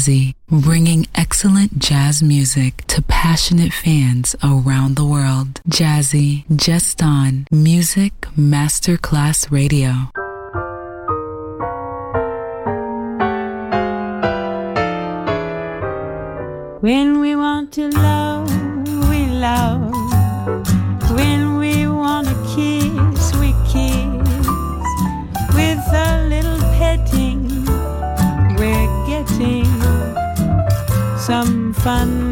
Jazzy, bringing excellent jazz music to passionate fans around the world. Jazzy, just on Music Masterclass Radio. When we want to love. some fun.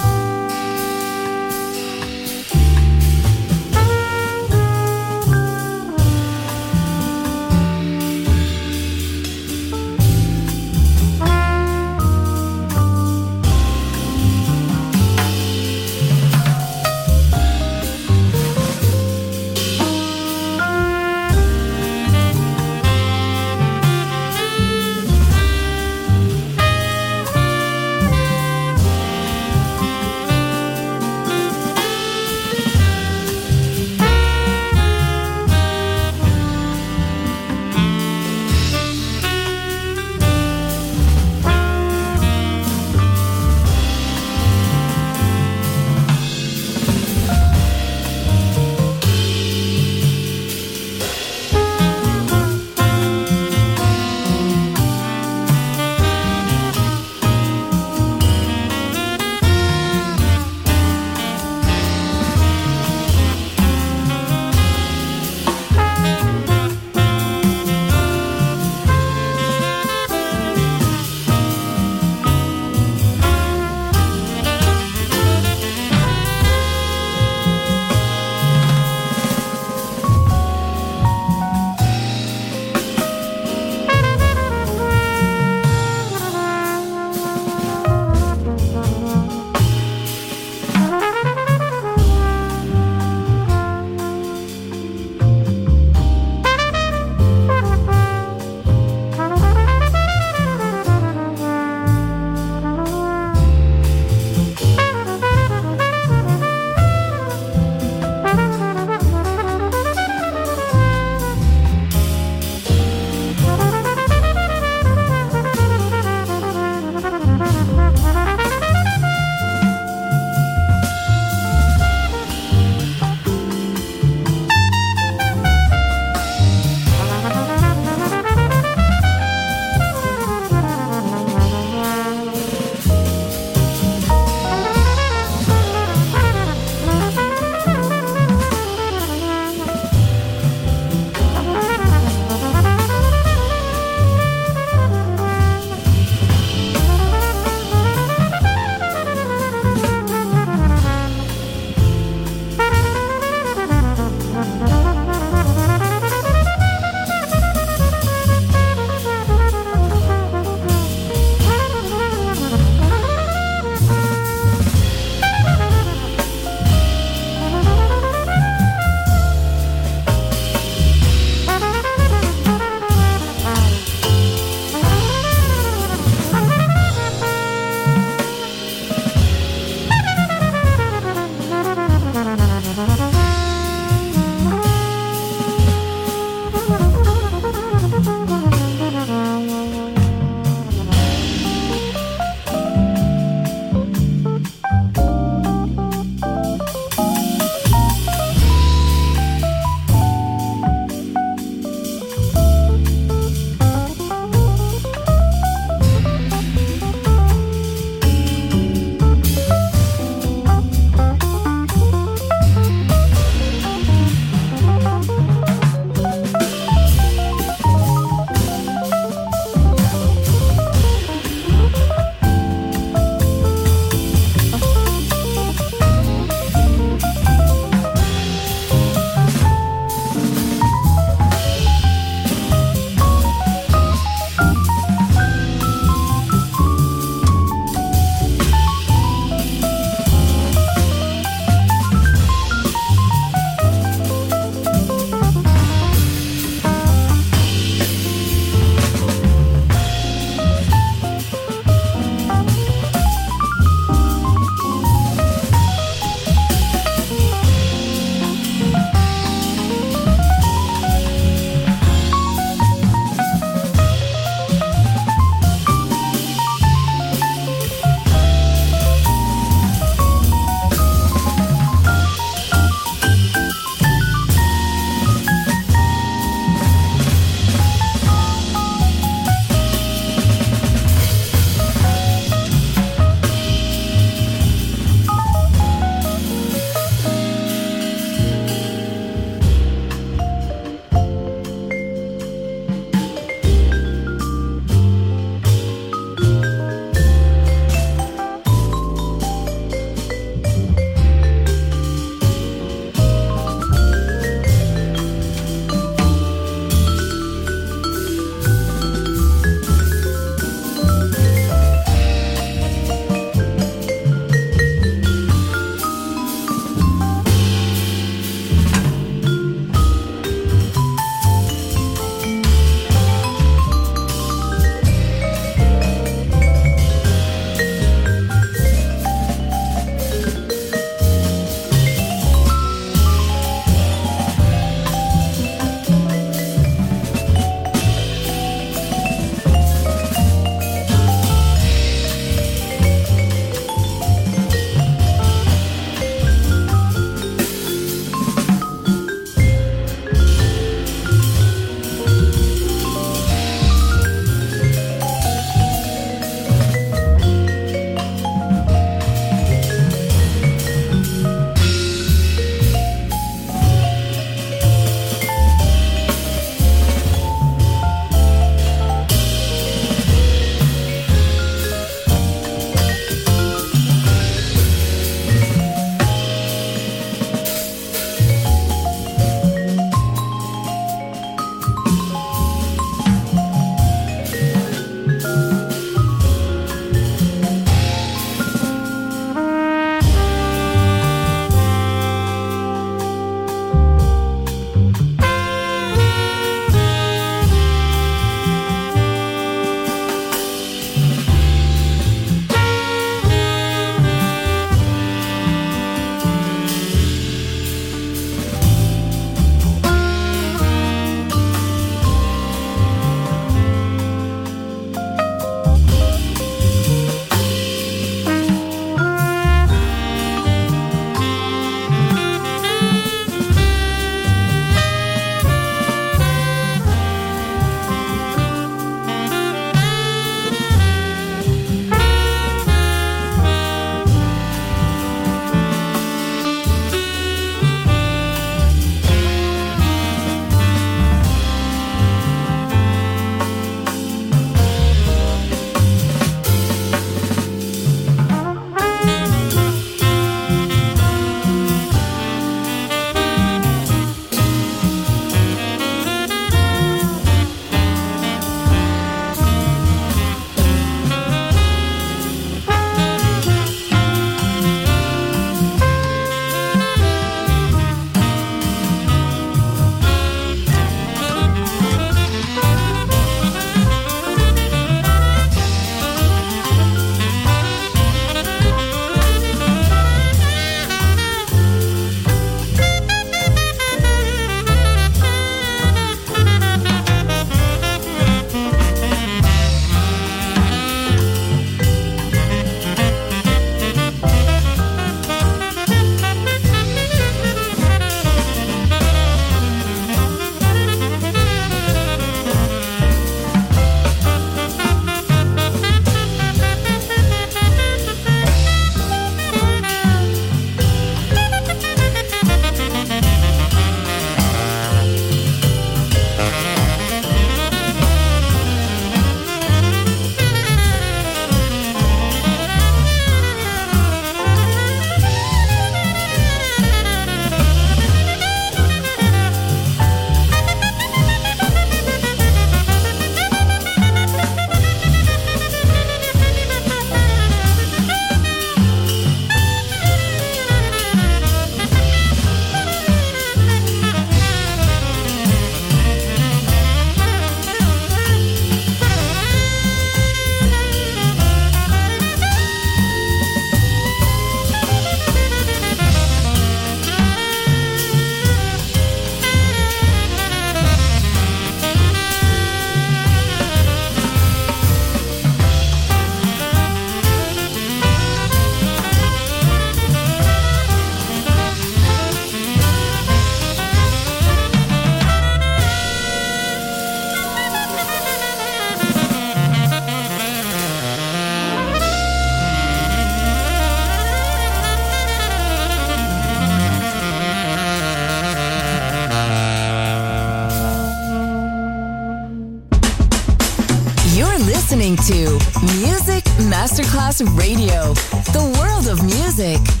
Music.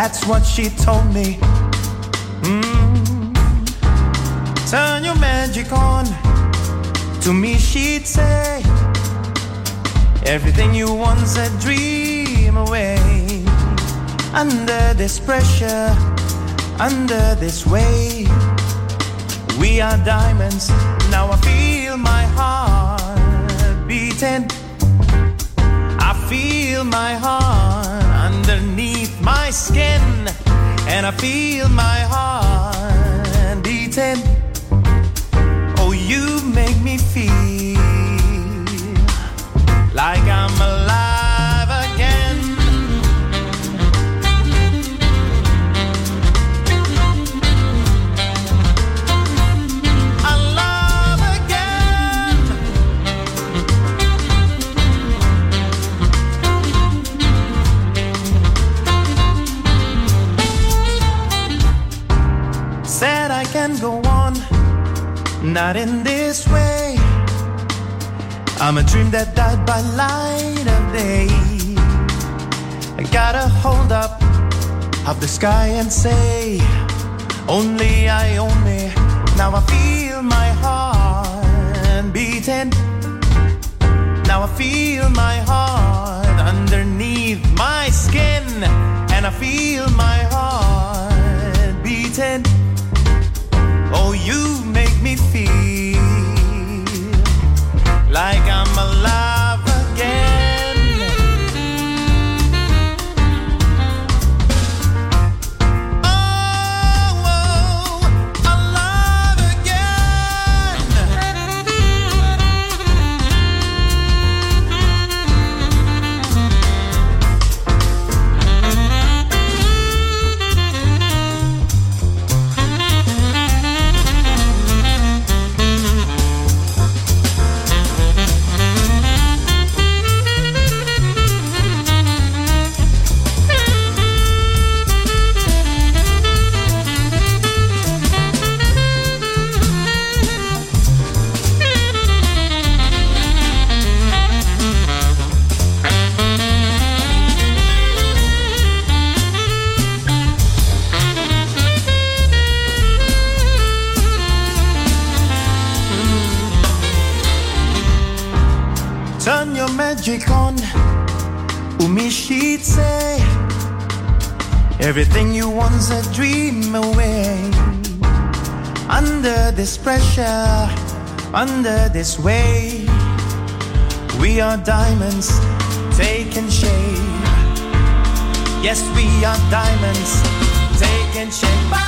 That's what she told me. Mm. Turn your magic on. To me, she'd say, Everything you want's a dream away. Under this pressure, under this weight, we are diamonds. Now I feel my heart beating. I feel my heart my skin, and I feel my heart beating. Oh, you make me feel like I'm alive I can go on, not in this way. I'm a dream that died by light of day. I gotta hold up of the sky and say, Only I own me. Now I feel my heart beating. Now I feel my heart underneath my skin. And I feel my heart beating. You make me feel like I'm alive your magic on. Umi, she'd say, Everything you want's a dream away. Under this pressure, under this weight, we are diamonds taking shape. Yes, we are diamonds taking shape.